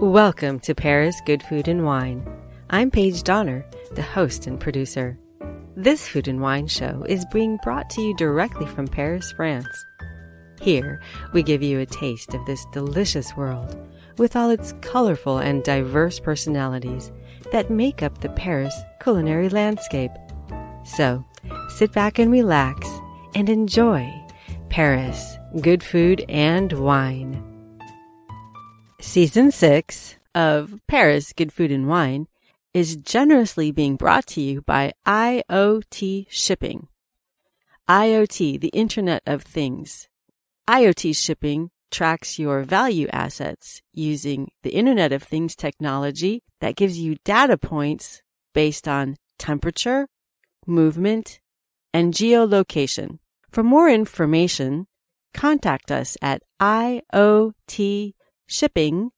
Welcome to Paris Good Food and Wine. I'm Paige Donner, the host and producer. This food and wine show is being brought to you directly from Paris, France. Here, we give you a taste of this delicious world with all its colorful and diverse personalities that make up the Paris culinary landscape. So, sit back and relax and enjoy Paris, good food and wine. Season 6 of Paris Good Food and Wine is generously being brought to you by IoT Shipping. IoT, the Internet of Things. IoT Shipping tracks your value assets using the Internet of Things technology that gives you data points based on temperature, movement, and geolocation. For more information, contact us at IoT shipping.xyz.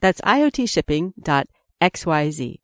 That's iotshipping.xyz.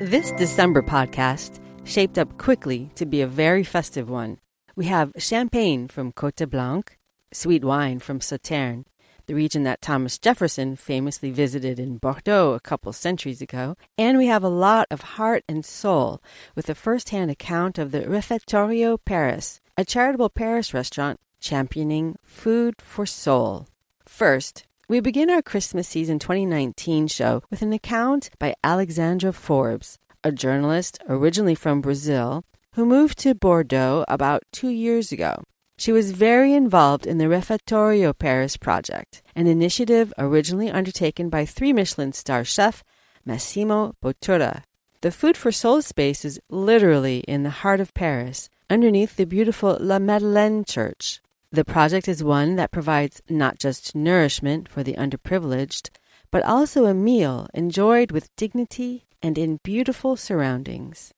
This December podcast shaped up quickly to be a very festive one. We have champagne from Cote Blanc, sweet wine from Sauternes, the region that Thomas Jefferson famously visited in Bordeaux a couple centuries ago, and we have a lot of heart and soul with a first hand account of the Refettorio Paris, a charitable Paris restaurant championing food for soul. First, we begin our Christmas season 2019 show with an account by Alexandra Forbes, a journalist originally from Brazil who moved to Bordeaux about two years ago. She was very involved in the Refettorio Paris project, an initiative originally undertaken by three Michelin star chef Massimo Bottura. The Food for Soul space is literally in the heart of Paris, underneath the beautiful La Madeleine Church. The project is one that provides not just nourishment for the underprivileged, but also a meal enjoyed with dignity and in beautiful surroundings.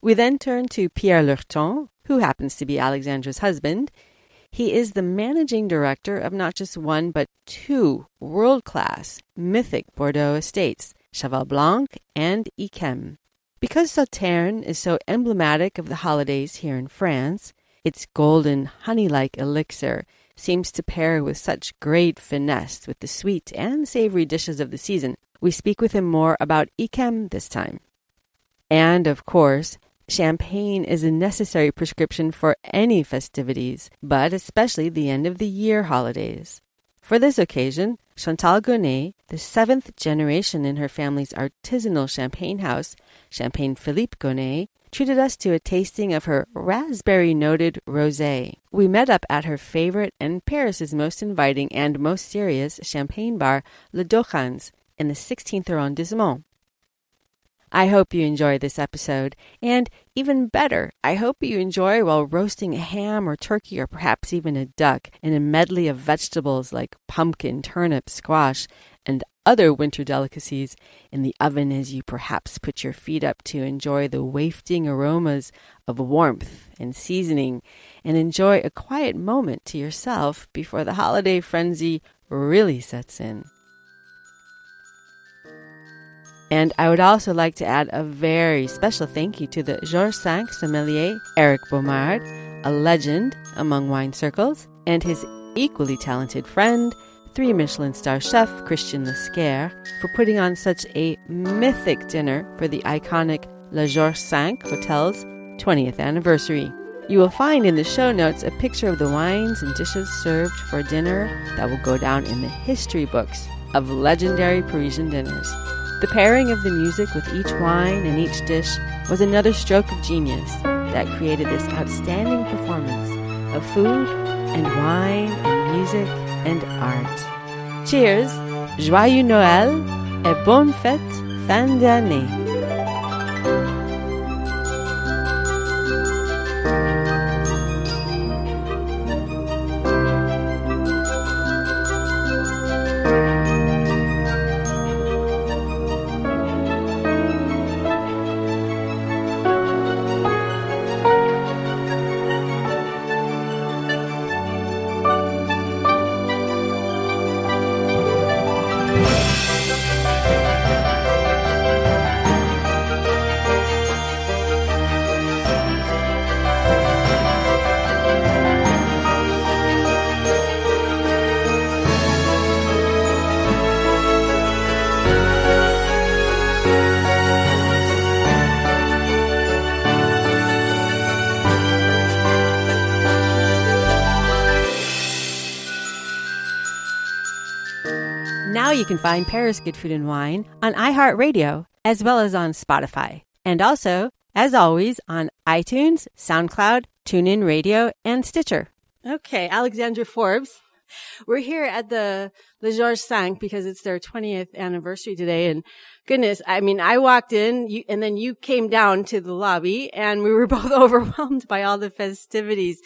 We then turn to Pierre Lurton, who happens to be Alexandra's husband. He is the managing director of not just one, but two world class, mythic Bordeaux estates, Cheval Blanc and Yquem. Because Sauternes is so emblematic of the holidays here in France, its golden, honey like elixir seems to pair with such great finesse with the sweet and savory dishes of the season. We speak with him more about Yquem this time. And, of course, Champagne is a necessary prescription for any festivities, but especially the end of the year holidays. For this occasion, Chantal Gonnet, the seventh generation in her family's artisanal champagne house, Champagne Philippe Gonnet, treated us to a tasting of her raspberry noted rosé. We met up at her favorite and Paris's most inviting and most serious champagne bar, Le Dauphins, in the 16th arrondissement. I hope you enjoy this episode, and even better, I hope you enjoy while roasting a ham or turkey or perhaps even a duck in a medley of vegetables like pumpkin, turnip, squash, and other winter delicacies in the oven as you perhaps put your feet up to enjoy the wafting aromas of warmth and seasoning and enjoy a quiet moment to yourself before the holiday frenzy really sets in. And I would also like to add a very special thank you to the George V sommelier Eric Baumard, a legend among wine circles, and his equally talented friend, three Michelin star chef Christian Le Squer, for putting on such a mythic dinner for the iconic Le George V Hotel's 20th anniversary. You will find in the show notes a picture of the wines and dishes served for dinner that will go down in the history books of legendary Parisian dinners. The pairing of the music with each wine and each dish was another stroke of genius that created this outstanding performance of food and wine and music and art. Cheers, joyeux Noël et bonne fête fin d'année. Can find Paris Good Food and Wine on iHeartRadio as well as on Spotify. And also, as always, on iTunes, SoundCloud, TuneIn Radio, and Stitcher. Okay, Alexandra Forbes. We're here at the Le George V because it's their 20th anniversary today. And goodness, I mean, I walked in you, and then you came down to the lobby and we were both overwhelmed by all the festivities.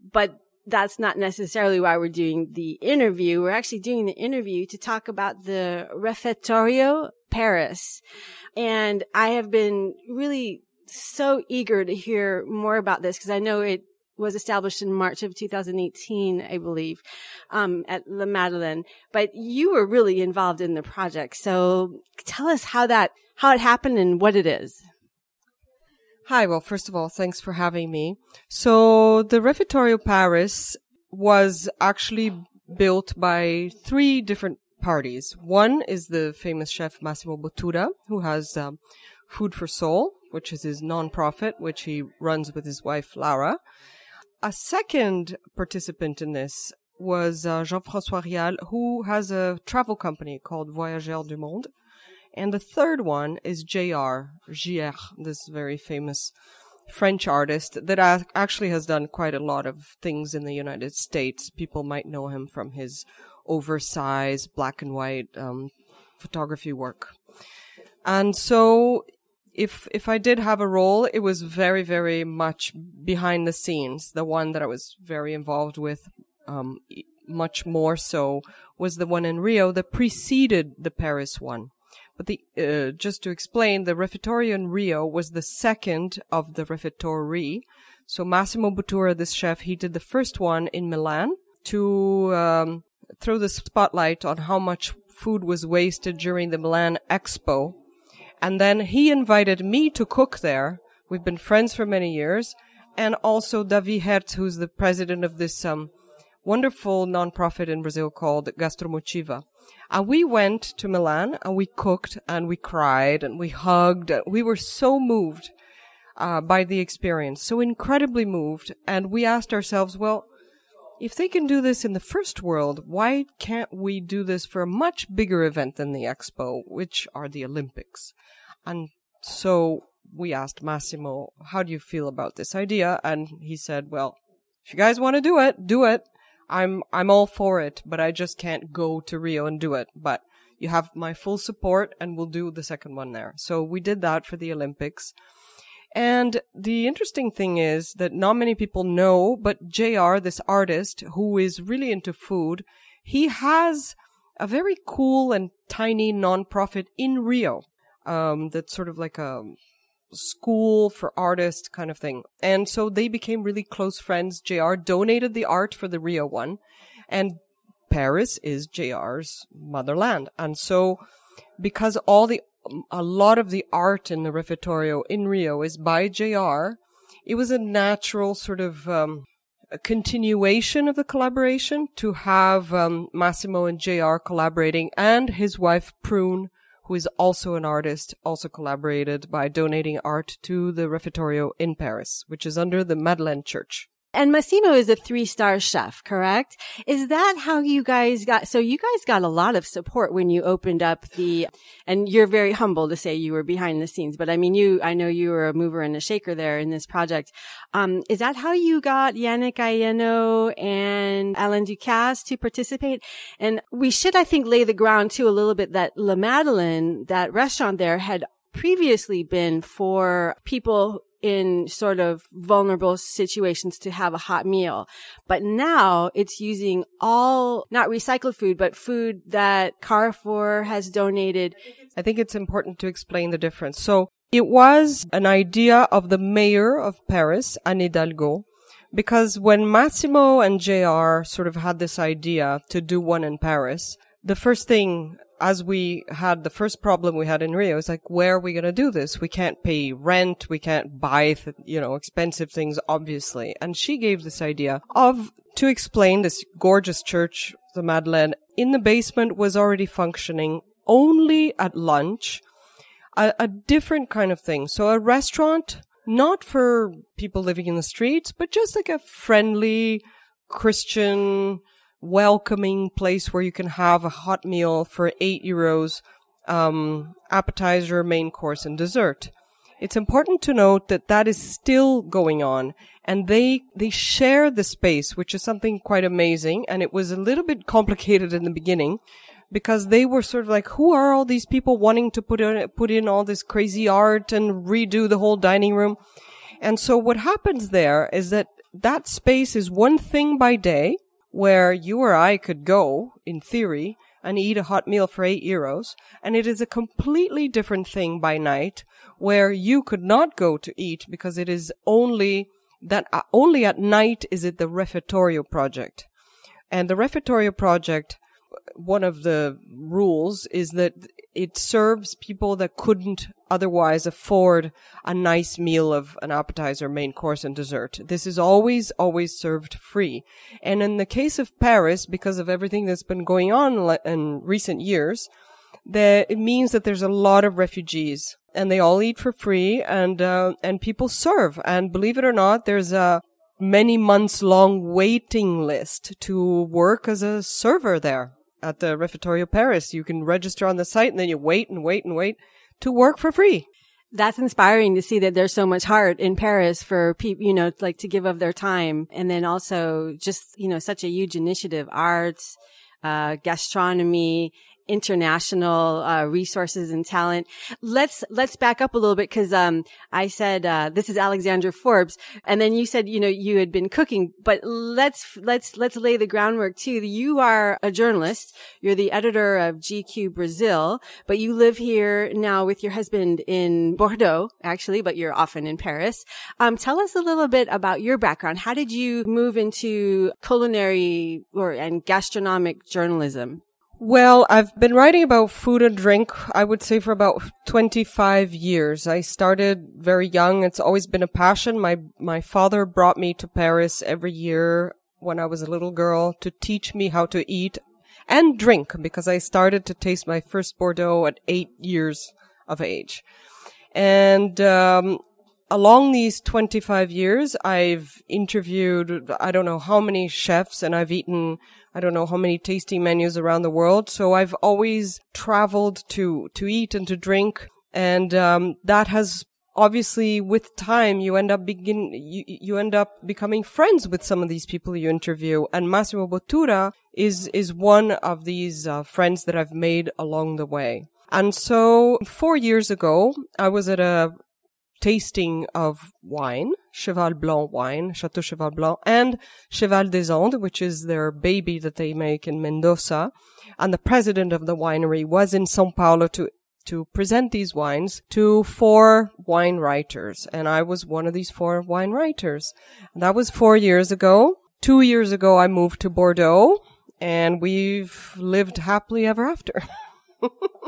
But that's not necessarily why we're doing the interview. We're actually doing the interview to talk about the Refettorio Paris. And I have been really so eager to hear more about this because I know it was established in March of 2018, I believe, um, at La Madeleine. But you were really involved in the project. So tell us how that, how it happened and what it is. Hi. Well, first of all, thanks for having me. So the Refettorio Paris was actually built by three different parties. One is the famous chef Massimo Bottura, who has um, Food for Soul, which is his nonprofit, which he runs with his wife Lara. A second participant in this was uh, Jean-François Rial, who has a travel company called Voyageurs du Monde. And the third one is J.R. Gier, this very famous French artist that actually has done quite a lot of things in the United States. People might know him from his oversized black and white um, photography work. And so if if I did have a role, it was very very much behind the scenes. The one that I was very involved with, um, much more so, was the one in Rio that preceded the Paris one. But the uh, just to explain, the refettorio in Rio was the second of the refettori. So Massimo Bottura, this chef, he did the first one in Milan to um, throw the spotlight on how much food was wasted during the Milan Expo. And then he invited me to cook there. We've been friends for many years. And also Davi Hertz, who's the president of this um, wonderful nonprofit in Brazil called Gastromotiva. And we went to Milan and we cooked and we cried and we hugged. We were so moved uh, by the experience, so incredibly moved. And we asked ourselves, well, if they can do this in the first world, why can't we do this for a much bigger event than the expo, which are the Olympics? And so we asked Massimo, how do you feel about this idea? And he said, well, if you guys want to do it, do it. I'm I'm all for it, but I just can't go to Rio and do it. But you have my full support and we'll do the second one there. So we did that for the Olympics. And the interesting thing is that not many people know, but JR, this artist who is really into food, he has a very cool and tiny nonprofit in Rio. Um, that's sort of like a school for artists kind of thing. And so they became really close friends. JR donated the art for the Rio one and Paris is JR's motherland. And so because all the, a lot of the art in the refettorio in Rio is by JR, it was a natural sort of, um, continuation of the collaboration to have um, Massimo and JR collaborating and his wife Prune who is also an artist, also collaborated by donating art to the Refettorio in Paris, which is under the Madeleine Church. And Massimo is a three star chef, correct? Is that how you guys got? So you guys got a lot of support when you opened up the, and you're very humble to say you were behind the scenes, but I mean, you, I know you were a mover and a shaker there in this project. Um, is that how you got Yannick Alléno and Alain Ducasse to participate? And we should, I think, lay the ground too a little bit that La Madeleine, that restaurant there had previously been for people in sort of vulnerable situations to have a hot meal. But now it's using all, not recycled food, but food that Carrefour has donated. I think it's important to explain the difference. So it was an idea of the mayor of Paris, Anne Hidalgo, because when Massimo and JR sort of had this idea to do one in Paris, the first thing as we had the first problem we had in Rio, it's like, where are we going to do this? We can't pay rent. We can't buy, th- you know, expensive things, obviously. And she gave this idea of, to explain this gorgeous church, the Madeleine, in the basement was already functioning only at lunch, a, a different kind of thing. So a restaurant, not for people living in the streets, but just like a friendly Christian, welcoming place where you can have a hot meal for eight euros, um, appetizer, main course, and dessert. It's important to note that that is still going on and they, they share the space, which is something quite amazing. And it was a little bit complicated in the beginning because they were sort of like, who are all these people wanting to put in, put in all this crazy art and redo the whole dining room? And so what happens there is that that space is one thing by day where you or I could go, in theory, and eat a hot meal for eight euros. And it is a completely different thing by night where you could not go to eat because it is only that uh, only at night is it the refectorio project. And the refectorio project, one of the rules is that it serves people that couldn't otherwise afford a nice meal of an appetizer, main course, and dessert. This is always, always served free. And in the case of Paris, because of everything that's been going on in recent years, that it means that there's a lot of refugees and they all eat for free and uh, and people serve and believe it or not there's a many months long waiting list to work as a server there at the Refectorio Paris. You can register on the site and then you wait and wait and wait to work for free. That's inspiring to see that there's so much heart in Paris for people, you know, like to give of their time. And then also just, you know, such a huge initiative, arts, uh, gastronomy, international uh, resources and talent. Let's let's back up a little bit because um, I said uh, this is Alexandra Forbes, and then you said you know you had been cooking, but let's let's let's lay the groundwork too. You are a journalist. You're the editor of GQ Brazil, but you live here now with your husband in Bordeaux, actually, but you're often in Paris. Um, tell us a little bit about your background. How did you move into culinary or and gastronomic journalism? Well, I've been writing about food and drink, I would say for about 25 years. I started very young. It's always been a passion. My, my father brought me to Paris every year when I was a little girl to teach me how to eat and drink because I started to taste my first Bordeaux at eight years of age. And, um, along these 25 years, I've interviewed, I don't know how many chefs and I've eaten I don't know how many tasting menus around the world. So I've always traveled to, to eat and to drink. And, um, that has obviously with time you end up begin, you, you end up becoming friends with some of these people you interview. And Massimo Bottura is, is one of these uh, friends that I've made along the way. And so four years ago, I was at a tasting of wine, Cheval Blanc wine, Chateau Cheval Blanc, and Cheval des Andes, which is their baby that they make in Mendoza. And the president of the winery was in Sao Paulo to to present these wines to four wine writers. And I was one of these four wine writers. And that was four years ago. Two years ago, I moved to Bordeaux and we've lived happily ever after.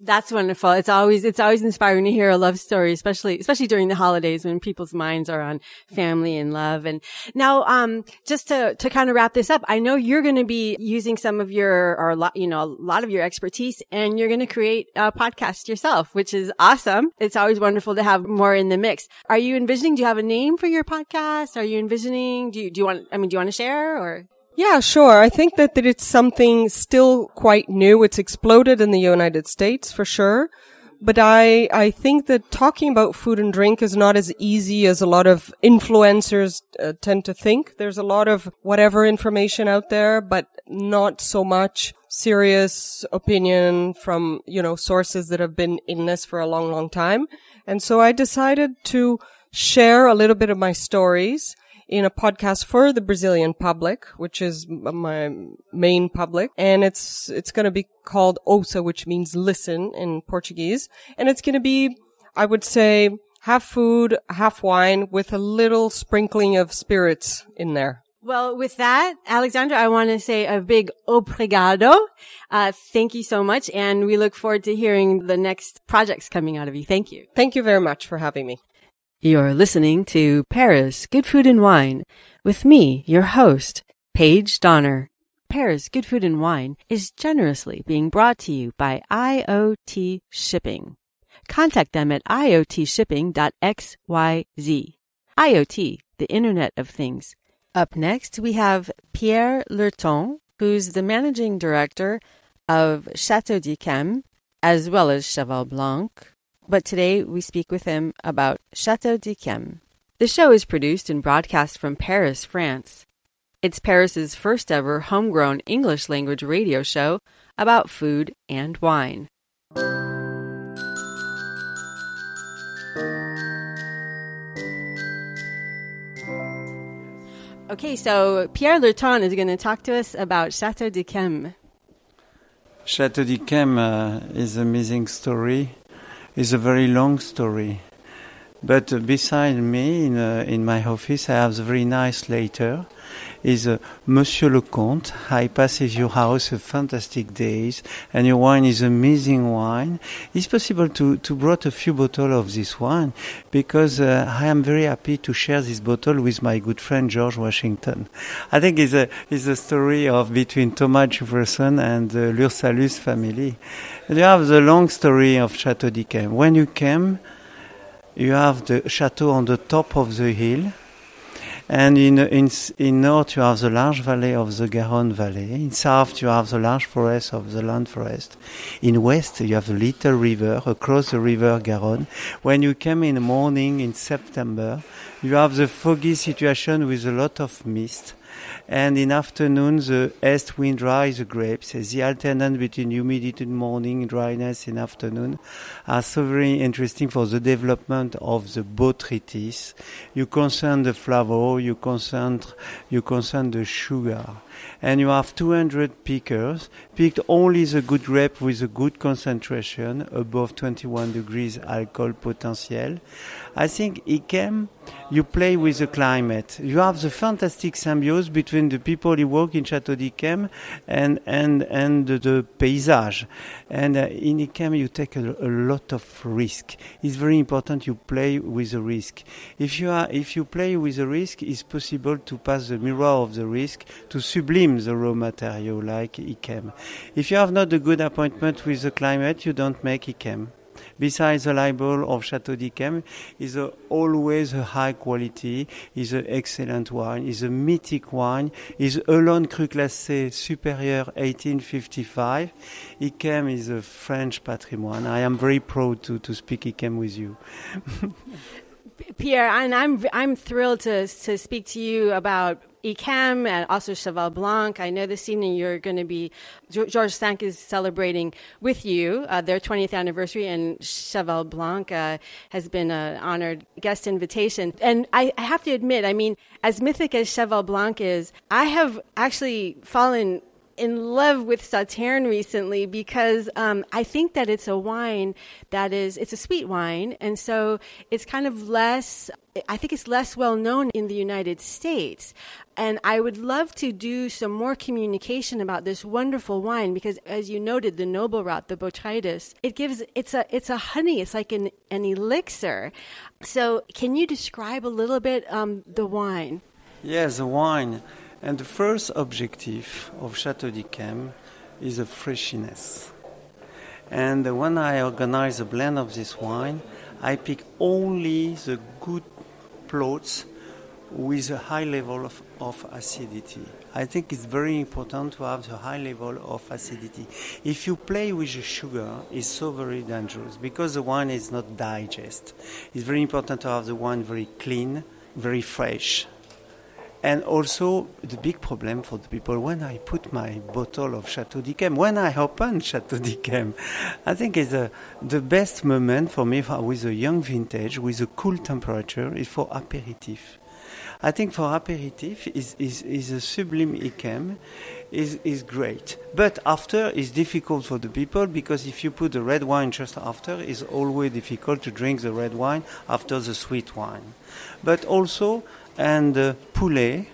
That's wonderful. It's always, it's always inspiring to hear a love story, especially, especially during the holidays when people's minds are on family and love. And now, um, just to, to kind of wrap this up, I know you're going to be using some of your, or a lot, you know, a lot of your expertise and you're going to create a podcast yourself, which is awesome. It's always wonderful to have more in the mix. Are you envisioning, do you have a name for your podcast? Are you envisioning, do you, do you want, I mean, do you want to share or? Yeah, sure. I think that, that it's something still quite new. It's exploded in the United States for sure. But I, I think that talking about food and drink is not as easy as a lot of influencers uh, tend to think. There's a lot of whatever information out there, but not so much serious opinion from, you know, sources that have been in this for a long, long time. And so I decided to share a little bit of my stories in a podcast for the Brazilian public, which is my main public. And it's, it's going to be called Ouça, which means listen in Portuguese. And it's going to be, I would say, half food, half wine with a little sprinkling of spirits in there. Well, with that, Alexandra, I want to say a big obrigado. Uh, thank you so much. And we look forward to hearing the next projects coming out of you. Thank you. Thank you very much for having me. You're listening to Paris Good Food and Wine with me, your host, Paige Donner. Paris Good Food and Wine is generously being brought to you by IoT Shipping. Contact them at iotshipping.xyz. IoT, the Internet of Things. Up next, we have Pierre Lurton, who's the managing director of Chateau d'Yquem, as well as Cheval Blanc. But today we speak with him about Chateau de d'Yquem. The show is produced and broadcast from Paris, France. It's Paris's first ever homegrown English language radio show about food and wine. Okay, so Pierre Lurton is going to talk to us about Chateau de d'Yquem. Chateau d'Yquem uh, is an amazing story. It's a very long story. But uh, beside me in, uh, in my office, I have a very nice letter is uh, Monsieur le Comte. I passes your house a fantastic days, and your wine is amazing wine. It's possible to to brought a few bottles of this wine because uh, I am very happy to share this bottle with my good friend George Washington. I think it's a it's a story of between Thomas Jefferson and the Lur-Saluces family. You have the long story of Chateau d'Yquem. When you came, you have the chateau on the top of the hill and in, in, in north, you have the large valley of the Garonne Valley. In south, you have the large forest of the Landes forest. In west, you have the little river across the river Garonne. When you come in the morning in September, you have the foggy situation with a lot of mist and in afternoon the east wind dries the grapes. The alternance between humidity in morning, dryness in afternoon are so very interesting for the development of the botrytis. You concern the flavor, you concern, you concern the sugar and you have 200 pickers, picked only the good grape with a good concentration, above 21 degrees alcohol potential. I think Yquem, you play with the climate. You have the fantastic symbiosis between the people who work in Chateau d'Yquem and, and, and the, paysage. And uh, in Yquem, you take a, a, lot of risk. It's very important you play with the risk. If you, are, if you play with the risk, it's possible to pass the mirror of the risk to sublime the raw material like Yquem. If you have not a good appointment with the climate, you don't make Yquem. Besides the label of Chateau d'Yquem, is a, always a high quality, is an excellent wine, is a mythic wine, is alone cru classé supérieur 1855. Yquem is a French patrimoine. I am very proud to, to speak Yquem with you. Pierre, and I'm I'm thrilled to to speak to you about Yquem and also Cheval Blanc. I know this evening you're going to be, George Cinq is celebrating with you uh, their 20th anniversary, and Cheval Blanc uh, has been an honored guest invitation. And I, I have to admit, I mean, as mythic as Cheval Blanc is, I have actually fallen in love with Sauterne recently because um, I think that it's a wine that is it's a sweet wine, and so it's kind of less. I think it's less well known in the United States. And I would love to do some more communication about this wonderful wine because, as you noted, the noble rot, the botrytis, it gives it's a it's a honey. It's like an an elixir. So, can you describe a little bit um, the wine? Yes, the wine. And the first objective of Chateau d'Yquem is a freshness. And when I organize a blend of this wine, I pick only the good plots with a high level of, of, acidity. I think it's very important to have the high level of acidity. If you play with the sugar, it's so very dangerous because the wine is not digest. It's very important to have the wine very clean, very fresh. And also, the big problem for the people when I put my bottle of Chateau d'Yquem, when I open Chateau d'Yquem, I think is the best moment for me for, with a young vintage, with a cool temperature, is for aperitif. I think for aperitif is, is, is a sublime Yquem is, is great. But after is difficult for the people because if you put the red wine just after, it's always difficult to drink the red wine after the sweet wine. But also and uh, poulet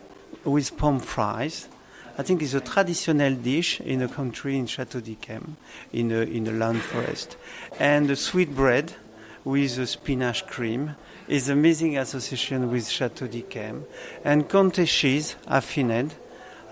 with palm fries. I think it's a traditional dish in a country in Chateau d'Yquem, in a, in a Landes forest. And the sweet bread with the spinach cream is amazing association with Chateau d'Yquem. And Comté cheese affined.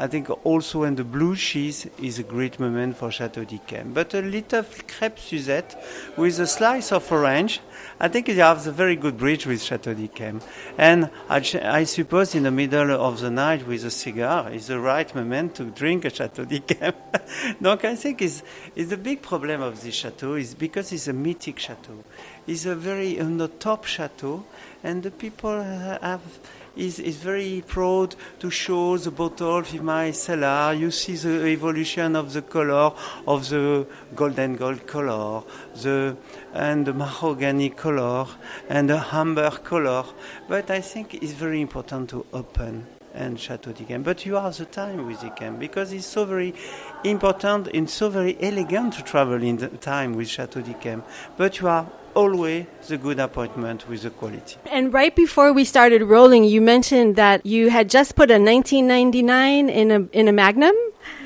I think also and the blue cheese is a great moment for Chateau d'Yquem. But a little crepe Suzette with a slice of orange, I think it has a very good bridge with Chateau d'Yquem. And I, I, suppose in the middle of the night with a cigar is the right moment to drink a Chateau d'Yquem. Donc I think is is the big problem of this chateau is because it's a mythic chateau. It's a very on the top chateau, and the people have is, is very proud to show the bottle in my cellar. You see the evolution of the color of the golden gold color, the and the mahogany color and the amber color. But I think it's very important to open and Chateau d'Yquem. But you have the time with Yquem because it's so very important and so very elegant to travel in the time with Chateau d'Yquem. But you have always the good appointment with the quality. And right before we started rolling, you mentioned that you had just put a 1999 in a in a Magnum.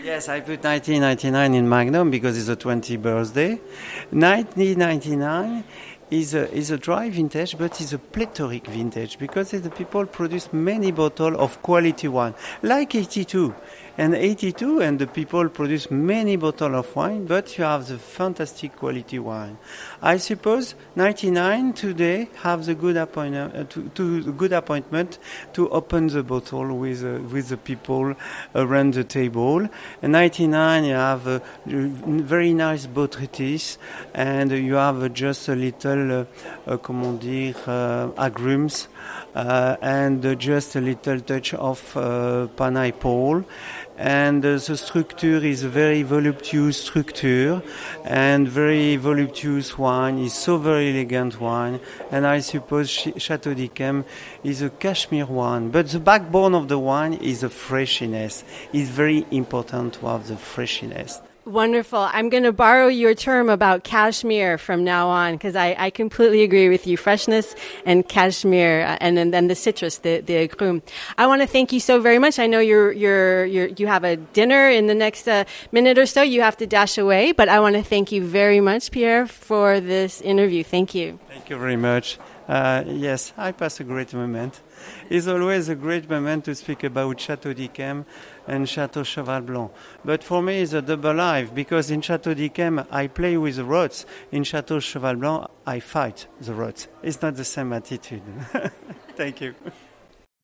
Yes, I put 1999 in Magnum because it's a 20th birthday. 1999 is a, is a dry vintage, but it's a plethoric vintage because the people produce many bottles of quality wine, like 82 and 82 and the people produce many bottles of wine but you have the fantastic quality wine. I suppose 99 today have the good appointment uh, to, to good appointment to open the bottle with uh, with the people around the table. And 99 you have a very nice botrytis and you have just a little uh, uh, comment dire uh, agrumes uh, and just a little touch of uh, pineapple and uh, the structure is a very voluptuous structure. And very voluptuous wine is so very elegant wine. And I suppose Chateau d'Yquem is a cashmere wine. But the backbone of the wine is the freshness. It's very important to have the freshness Wonderful. I'm going to borrow your term about cashmere from now on because I, I completely agree with you. Freshness and cashmere uh, and, and then the citrus, the, the agrume. I want to thank you so very much. I know you're, you're, you're, you have a dinner in the next uh, minute or so. You have to dash away, but I want to thank you very much, Pierre, for this interview. Thank you. Thank you very much. Uh, yes, I passed a great moment. It's always a great moment to speak about Chateau d'Yquem and Chateau Cheval Blanc. But for me, it's a double life because in Chateau d'Yquem, I play with the rods. In Chateau Cheval Blanc, I fight the rods. It's not the same attitude. Thank you.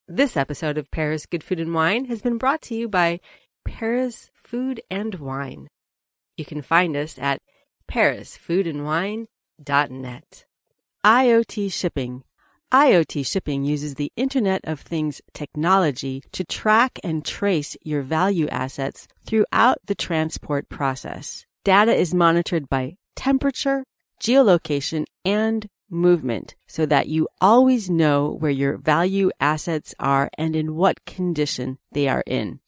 This episode of Paris Good Food and Wine has been brought to you by Paris Food and Wine. You can find us at parisfoodandwine.net. IoT shipping IoT shipping uses the Internet of Things technology to track and trace your value assets throughout the transport process. Data is monitored by temperature, geolocation, and movement so that you always know where your value assets are and in what condition they are in.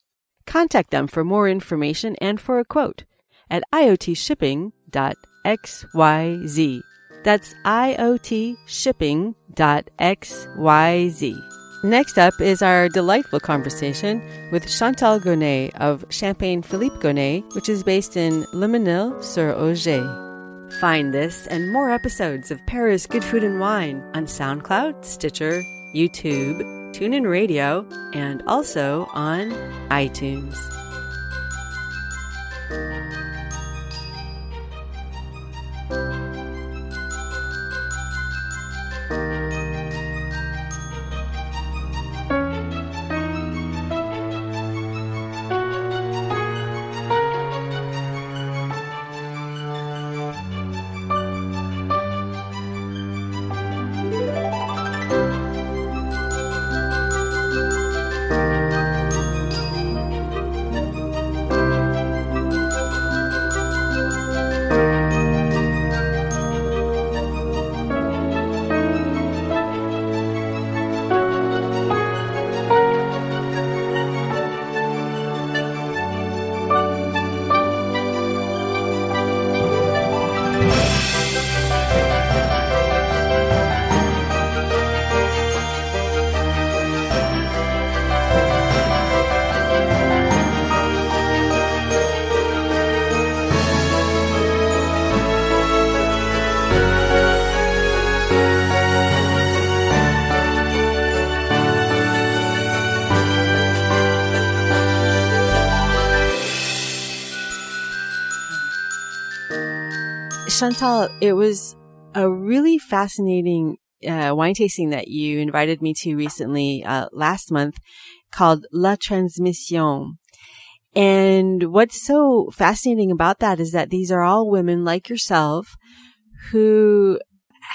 Contact them for more information and for a quote at iotshipping.xyz. That's iotshipping.xyz. Next up is our delightful conversation with Chantal Gonnet of Champagne Philippe Gonnet, which is based in Le Mesnil-sur-Oger. Find this and more episodes of Paris Good Food and Wine on SoundCloud, Stitcher, YouTube, TuneIn Radio, and also on iTunes. Chantal, it was a really fascinating uh, wine tasting that you invited me to recently uh, last month called La Transmission. And what's so fascinating about that is that these are all women like yourself who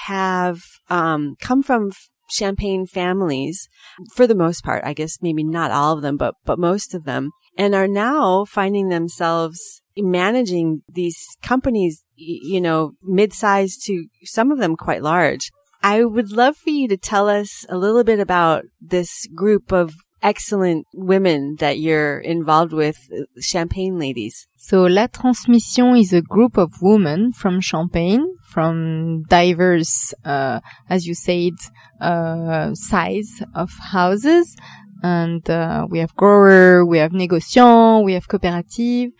have um, come from champagne families for the most part. I guess maybe not all of them, but but most of them, and are now finding themselves managing these companies. You know, mid-sized to some of them quite large. I would love for you to tell us a little bit about this group of excellent women that you're involved with, Champagne ladies. So La Transmission is a group of women from Champagne, from diverse, uh, as you said, uh, size of houses. And uh, we have grower, we have négociant, we have cooperative.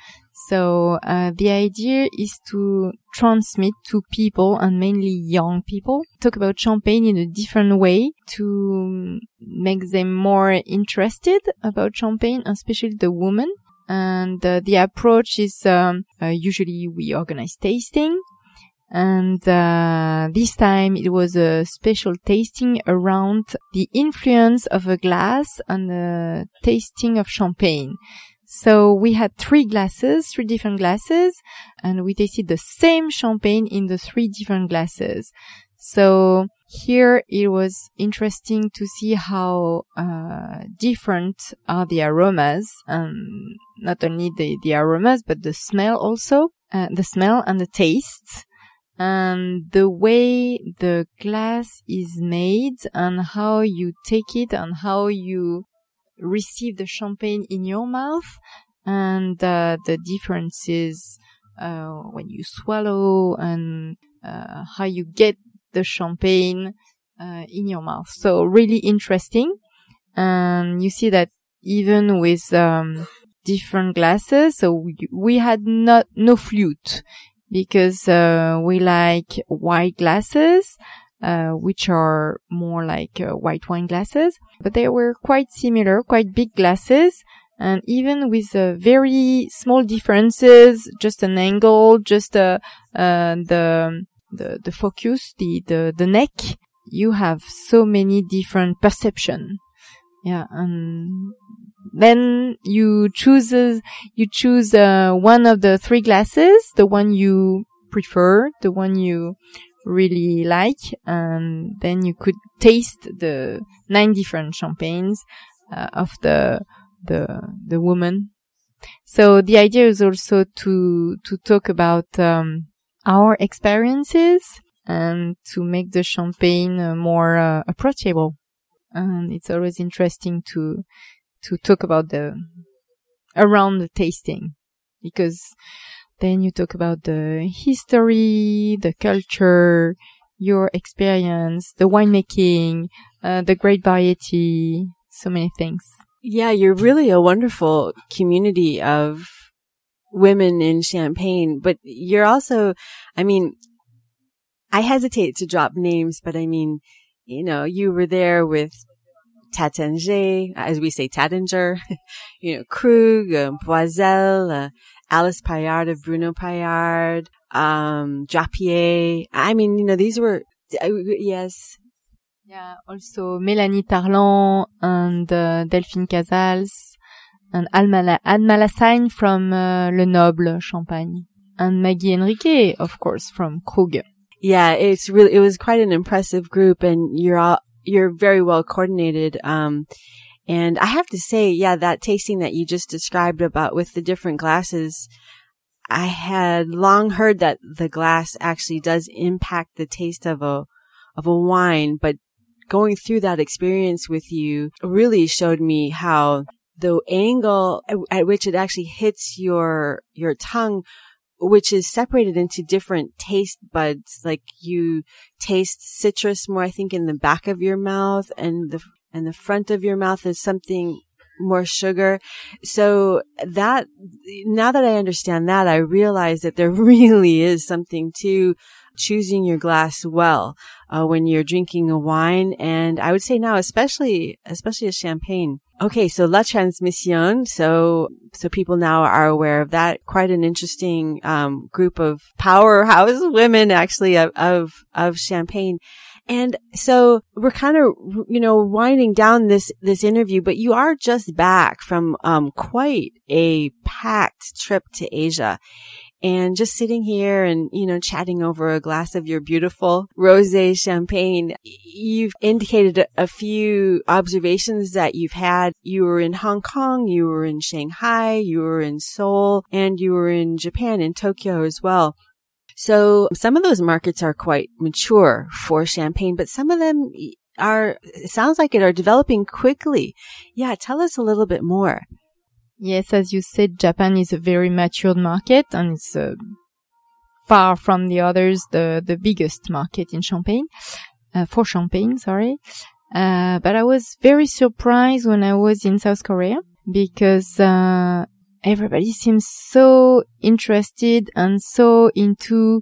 So uh, the idea is to transmit to people and mainly young people, talk about champagne in a different way to make them more interested about champagne, especially the women. And uh, the approach is um, uh, usually we organize tasting. And uh, this time it was a special tasting around the influence of a glass on the tasting of champagne. So we had three glasses, three different glasses, and we tasted the same champagne in the three different glasses. So here it was interesting to see how uh, different are the aromas, and not only the, the aromas, but the smell also, uh, the smell and the taste, and the way the glass is made and how you take it and how you receive the champagne in your mouth and uh, the differences uh, when you swallow and uh, how you get the champagne uh, in your mouth. So really interesting. And you see that even with um, different glasses, so we, we, had not no flute because uh, we like white glasses uh, which are more like uh, white wine glasses, but they were quite similar, quite big glasses. And even with uh, very small differences, just an angle, just uh, uh, the the the focus, the the the neck, you have so many different perception. Yeah, and then you choose you choose one of the three glasses, the one you prefer, the one you really like, and then you could taste the nine different champagnes uh, of the the the woman. So the idea is also to to talk about um, our experiences and to make the champagne uh, more uh, approachable. And it's always interesting to to talk about the around the tasting because then you talk about the history, the culture, your experience, the winemaking, uh, the great variety, so many things. Yeah, you're really a wonderful community of women in Champagne, but you're also, I mean, I hesitate to drop names, but I mean, you know, you were there with Taittinger, as we say, Taittinger, you know, Krug, uh, Boizel, uh, Alice Paillard of Bruno Paillard, um, Drapier. I mean, you know, these were, uh, yes. Yeah, also Mélanie Tarlant and uh, Delphine Cazals and Anne Malassagne from uh, Lenoble Champagne and Maggie Henriquez, of course, from Krug. Yeah, it's really, it was quite an impressive group and you're all, you're very well coordinated. Um, and I have to say, yeah, that tasting that you just described about with the different glasses, I had long heard that the glass actually does impact the taste of a, of a wine, but going through that experience with you really showed me how the angle at which it actually hits your, your tongue which is separated into different taste buds. Like you taste citrus more, I think, in the back of your mouth and the and the front of your mouth is something more sugar. So that, now that I understand that, I realize that there really is something to choosing your glass well uh, when you're drinking a wine, and I would say now, especially especially a champagne. Okay, so La Transmission. So, so people now are aware of that. Quite an interesting, um, group of powerhouse women, actually, of, of, of Champagne. And so we're kind of, you know, winding down this, this interview, but you are just back from, um, quite a packed trip to Asia and just sitting here and, you know, chatting over a glass of your beautiful rosé champagne. You've indicated a, few observations that you've had. You were in Hong Kong, you were in Shanghai, you were in Seoul, and you were in Japan, in Tokyo as well. So some of those markets are quite mature for champagne, but some of them are, sounds like it are developing quickly. Yeah, tell us a little bit more. Yes, as you said, Japan is a very matured market and it's uh, far from the others the the biggest market in Champagne uh, for Champagne. Sorry, uh, but I was very surprised when I was in South Korea because uh, everybody seems so interested and so into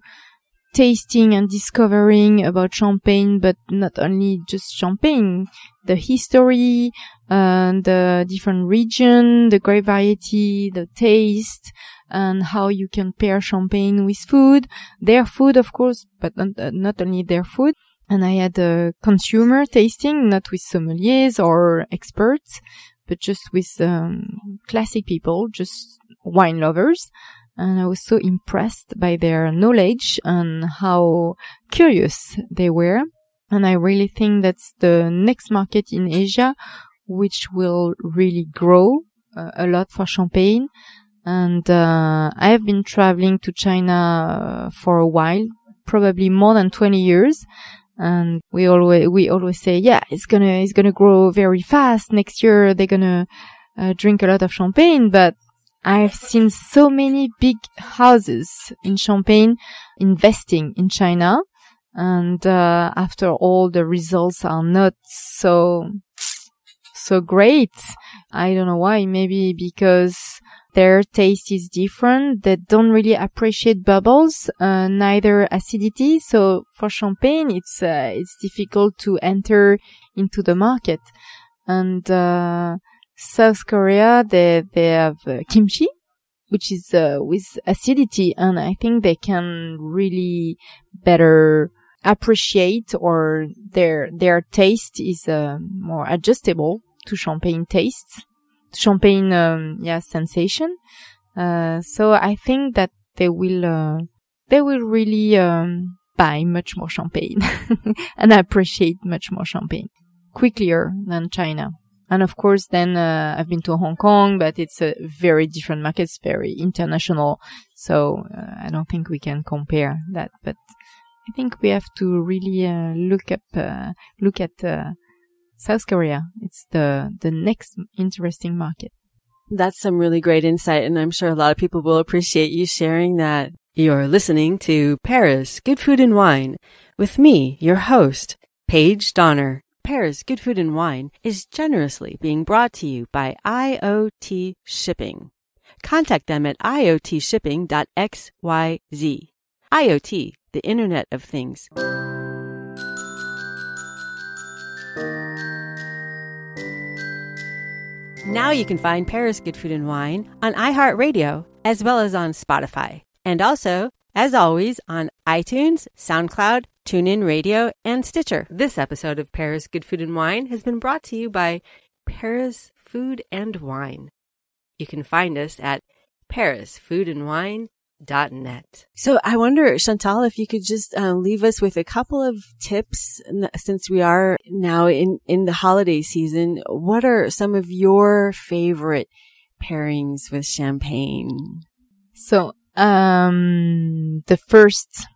tasting and discovering about champagne, but not only just champagne, the history, and the different region, the grape variety, the taste, and how you can pair champagne with food, their food, of course, but not, uh, not only their food. And I had a consumer tasting, not with sommeliers or experts, but just with um, classic people, just wine lovers. And I was so impressed by their knowledge and how curious they were. And I really think that's the next market in Asia which will really grow uh, a lot for Champagne. And uh, I have been traveling to China uh, for a while, probably more than 20 years. And we always, we always say, yeah, it's gonna, it's gonna grow very fast. Next year, they're gonna uh, drink a lot of champagne. But I've seen so many big houses in Champagne investing in China. And, uh, after all, the results are not so so great. I don't know why. Maybe because their taste is different. They don't really appreciate bubbles, uh, neither acidity. So for champagne, it's uh, it's difficult to enter into the market. And uh, South Korea, they they have uh, kimchi, which is uh, with acidity, and I think they can really better appreciate or their their taste is uh, more adjustable to champagne taste, champagne, um, yeah, sensation. Uh, so I think that they will, uh, they will really, um, buy much more champagne and appreciate much more champagne quicker than China. And of course, then, uh, I've been to Hong Kong, but it's a very different market. It's very international. So, uh, I don't think we can compare that, but I think we have to really, uh, look up, uh, look at, South Korea. It's the, the next interesting market. That's some really great insight. And I'm sure a lot of people will appreciate you sharing that. You're listening to Paris Good Food and Wine with me, your host, Paige Donner. Paris Good Food and Wine is generously being brought to you by IoT Shipping. Contact them at iotshipping.xyz. IoT, the Internet of Things. Now you can find Paris Good Food and Wine on iHeartRadio as well as on Spotify. And also, as always, on iTunes, SoundCloud, TuneIn Radio, and Stitcher. This episode of Paris Good Food and Wine has been brought to you by Paris Food and Wine. You can find us at parisfoodandwine.com net. So I wonder, Chantal, if you could just uh, leave us with a couple of tips since we are now in, in the holiday season. What are some of your favorite pairings with champagne? So, um, the first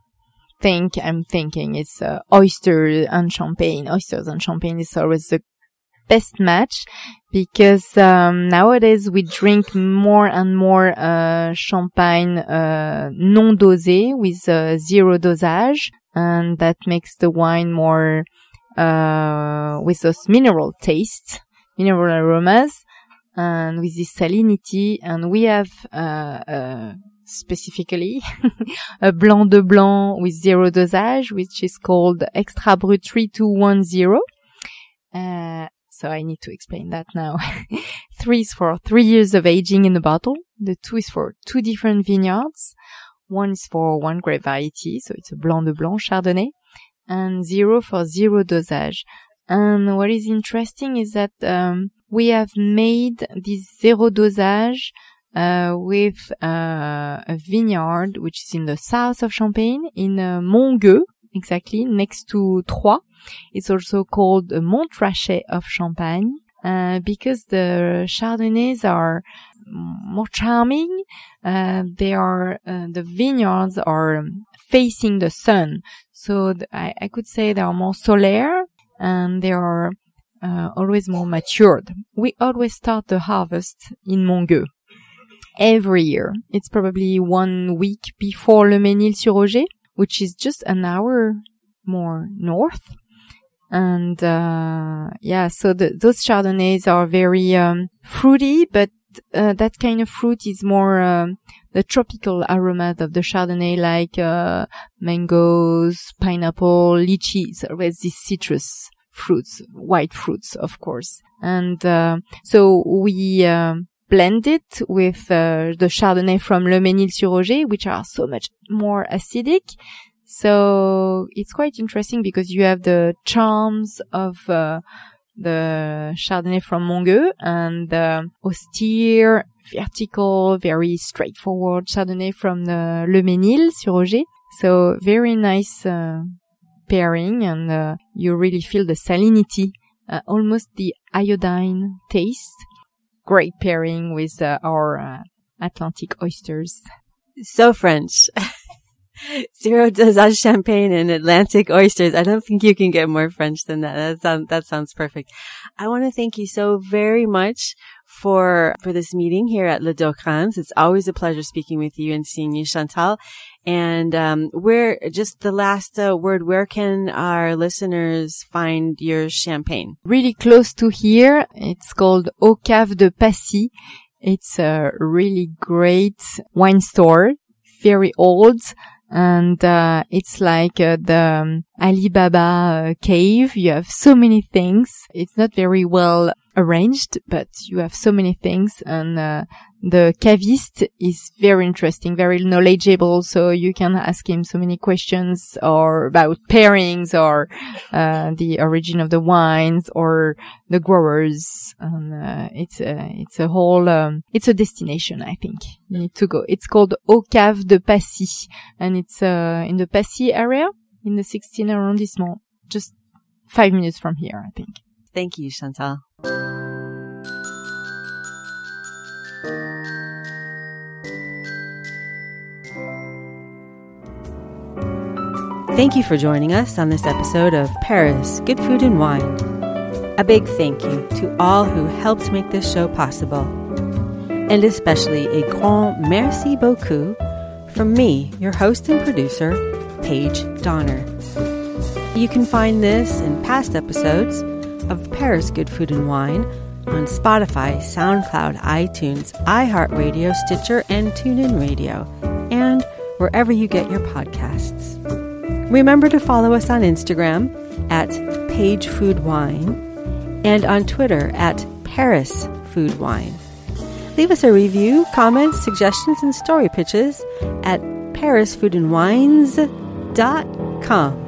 thing I'm thinking is uh, oyster and champagne. Oysters and champagne is always the best match because um, nowadays we drink more and more uh, champagne uh, non dosé with uh, zero dosage, and that makes the wine more uh, with those mineral tastes, mineral aromas, and with this salinity. And we have uh, a specifically, a Blanc de Blanc with zero dosage, which is called Extra Brut 3210. Uh, so I need to explain that now. three is for three years of aging in the bottle. The two is for two different vineyards. One is for one grape variety, so it's a Blanc de Blanc Chardonnay, and zero for zero dosage. And what is interesting is that um, we have made this zero dosage uh, with uh, a vineyard which is in the south of Champagne, in uh, exactly next to Troyes. It's also called the Montrachet of Champagne uh, because the Chardonnays are more charming. Uh, they are uh, the vineyards are facing the sun, so th- I, I, could say they are more solaire and they are uh, always more matured. We always start the harvest in Montgueux every year. It's probably one week before Le Mesnil-sur-Oger, which is just an hour more north. And uh, yeah, so the, those Chardonnays are very um, fruity, but uh, that kind of fruit is more um, the tropical aroma of the Chardonnay, like uh, mangoes, pineapple, lychee. always these citrus fruits, white fruits, of course. And uh, so we um, blend it with uh, the Chardonnay from Le Mesnil-sur-Oger, which are so much more acidic. So it's quite interesting because you have the charms of uh, the Chardonnay from Montgueux and the austere, vertical, very straightforward Chardonnay from the Le Mesnil-sur-Oger. So very nice uh, pairing and uh, you really feel the salinity, uh, almost the iodine taste great pairing with uh, our uh, Atlantic oysters. So French. Zero dosage champagne and Atlantic oysters. I don't think you can get more French than that. That sounds, that sounds perfect. I want to thank you so very much for, for this meeting here at Le Dos Crânes. It's always a pleasure speaking with you and seeing you, Chantal. And, um, where, just the last uh, word, where can our listeners find your champagne? Really close to here. It's called Au Cave de Passy. It's a really great wine store, very old and uh, it's like uh, the um, Ali Baba uh, cave. You have so many things. It's not very well arranged, but you have so many things, and uh, the cavist is very interesting, very knowledgeable. So you can ask him so many questions or about pairings or uh, the origin of the wines or the growers. And uh, it's a, it's a whole, um, it's a destination. I think you need to go. It's called Au Cave de Passy and it's uh, in the Passy area in the 16th arrondissement, just five minutes from here, I think. Thank you, Chantal. Thank you for joining us on this episode of Paris Good Food and Wine. A big thank you to all who helped make this show possible. And especially a grand merci beaucoup from me, your host and producer, Paige Donner. You can find this and past episodes of Paris Good Food and Wine on Spotify, SoundCloud, iTunes, iHeartRadio, Stitcher, and TuneIn Radio, and wherever you get your podcasts. Remember to follow us on Instagram at Paige Food Wine and on Twitter at Paris Food Wine. Leave us a review, comments, suggestions, and story pitches at parisfoodandwines.com.